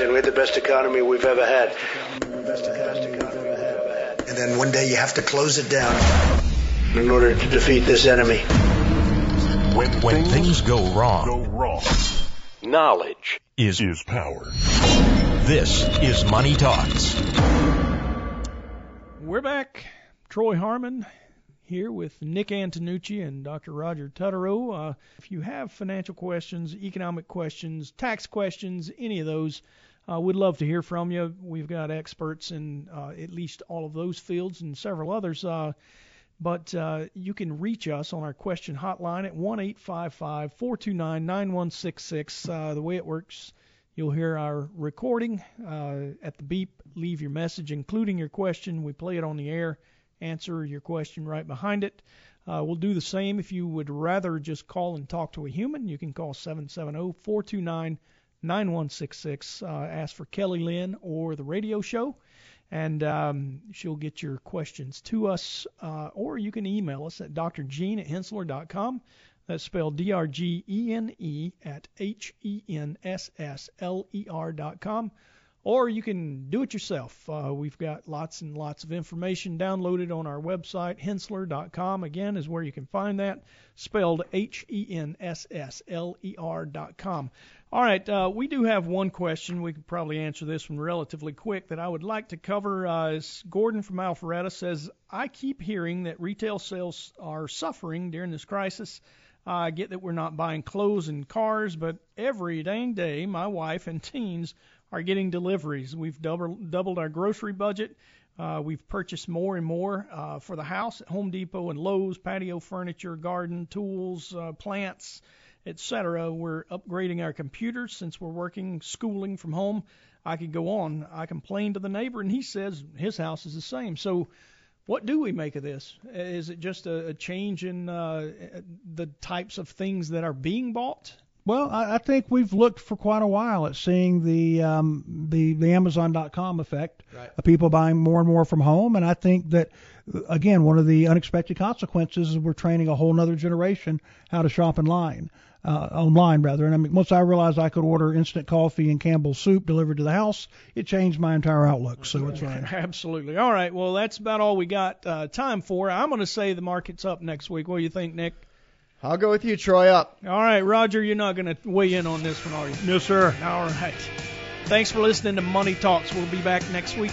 and we had the best economy we've ever had. And then one day you have to close it down. In order to defeat this enemy. When, When things go wrong, go wrong, knowledge is is power. this is Money Talks. We're back. Troy Harmon here with Nick Antonucci and Dr. Roger Tutterow. Uh, if you have financial questions, economic questions, tax questions, any of those, uh, we'd love to hear from you. We've got experts in uh, at least all of those fields and several others. Uh, but uh, you can reach us on our question hotline at 1 855 429 9166. Uh, The way it works, you'll hear our recording uh, at the beep. Leave your message, including your question. We play it on the air, answer your question right behind it. Uh, we'll do the same if you would rather just call and talk to a human. You can call 770 429 9166. Uh, Ask for Kelly Lynn or the radio show and um, she'll get your questions to us, uh, or you can email us at drgene at hensssler.com. That's spelled D-R-G-E-N-E at H-E-N-S-S-L-E-R dot com. Or you can do it yourself. Uh, we've got lots and lots of information downloaded on our website. Hensssler.com, again, is where you can find that, spelled H E N S S L E R dot com. All right, uh, we do have one question. We could probably answer this one relatively quick that I would like to cover. Uh, Gordon from Alpharetta says, I keep hearing that retail sales are suffering during this crisis. I get that we're not buying clothes and cars, but every dang day, my wife and teens are getting deliveries. We've double, doubled our grocery budget. Uh, we've purchased more and more uh, for the house at Home Depot and Lowe's, patio furniture, garden tools, uh, plants, etc. We're upgrading our computers since we're working, schooling from home. I could go on. I complained to the neighbor, and he says his house is the same. So, what do we make of this? Is it just a, a change in uh, the types of things that are being bought? Well, I, I think we've looked for quite a while at seeing the um, the the Amazon.com effect Right. of people buying more and more from home, and I think that again one of the unexpected consequences is we're training a whole other generation how to shop in line. Uh, online rather, and I mean, once I realized I could order instant coffee and Campbell's soup delivered to the house, it changed my entire outlook. So it's right. Absolutely. All right. Well, that's about all we got uh, time for. I'm going to say the market's up next week. What do you think, Nick? I'll go with you, Troy. Up. All right, Roger, you're not going to weigh in on this one, are you? No, sir. All right. Thanks for listening to Money Talks. We'll be back next week.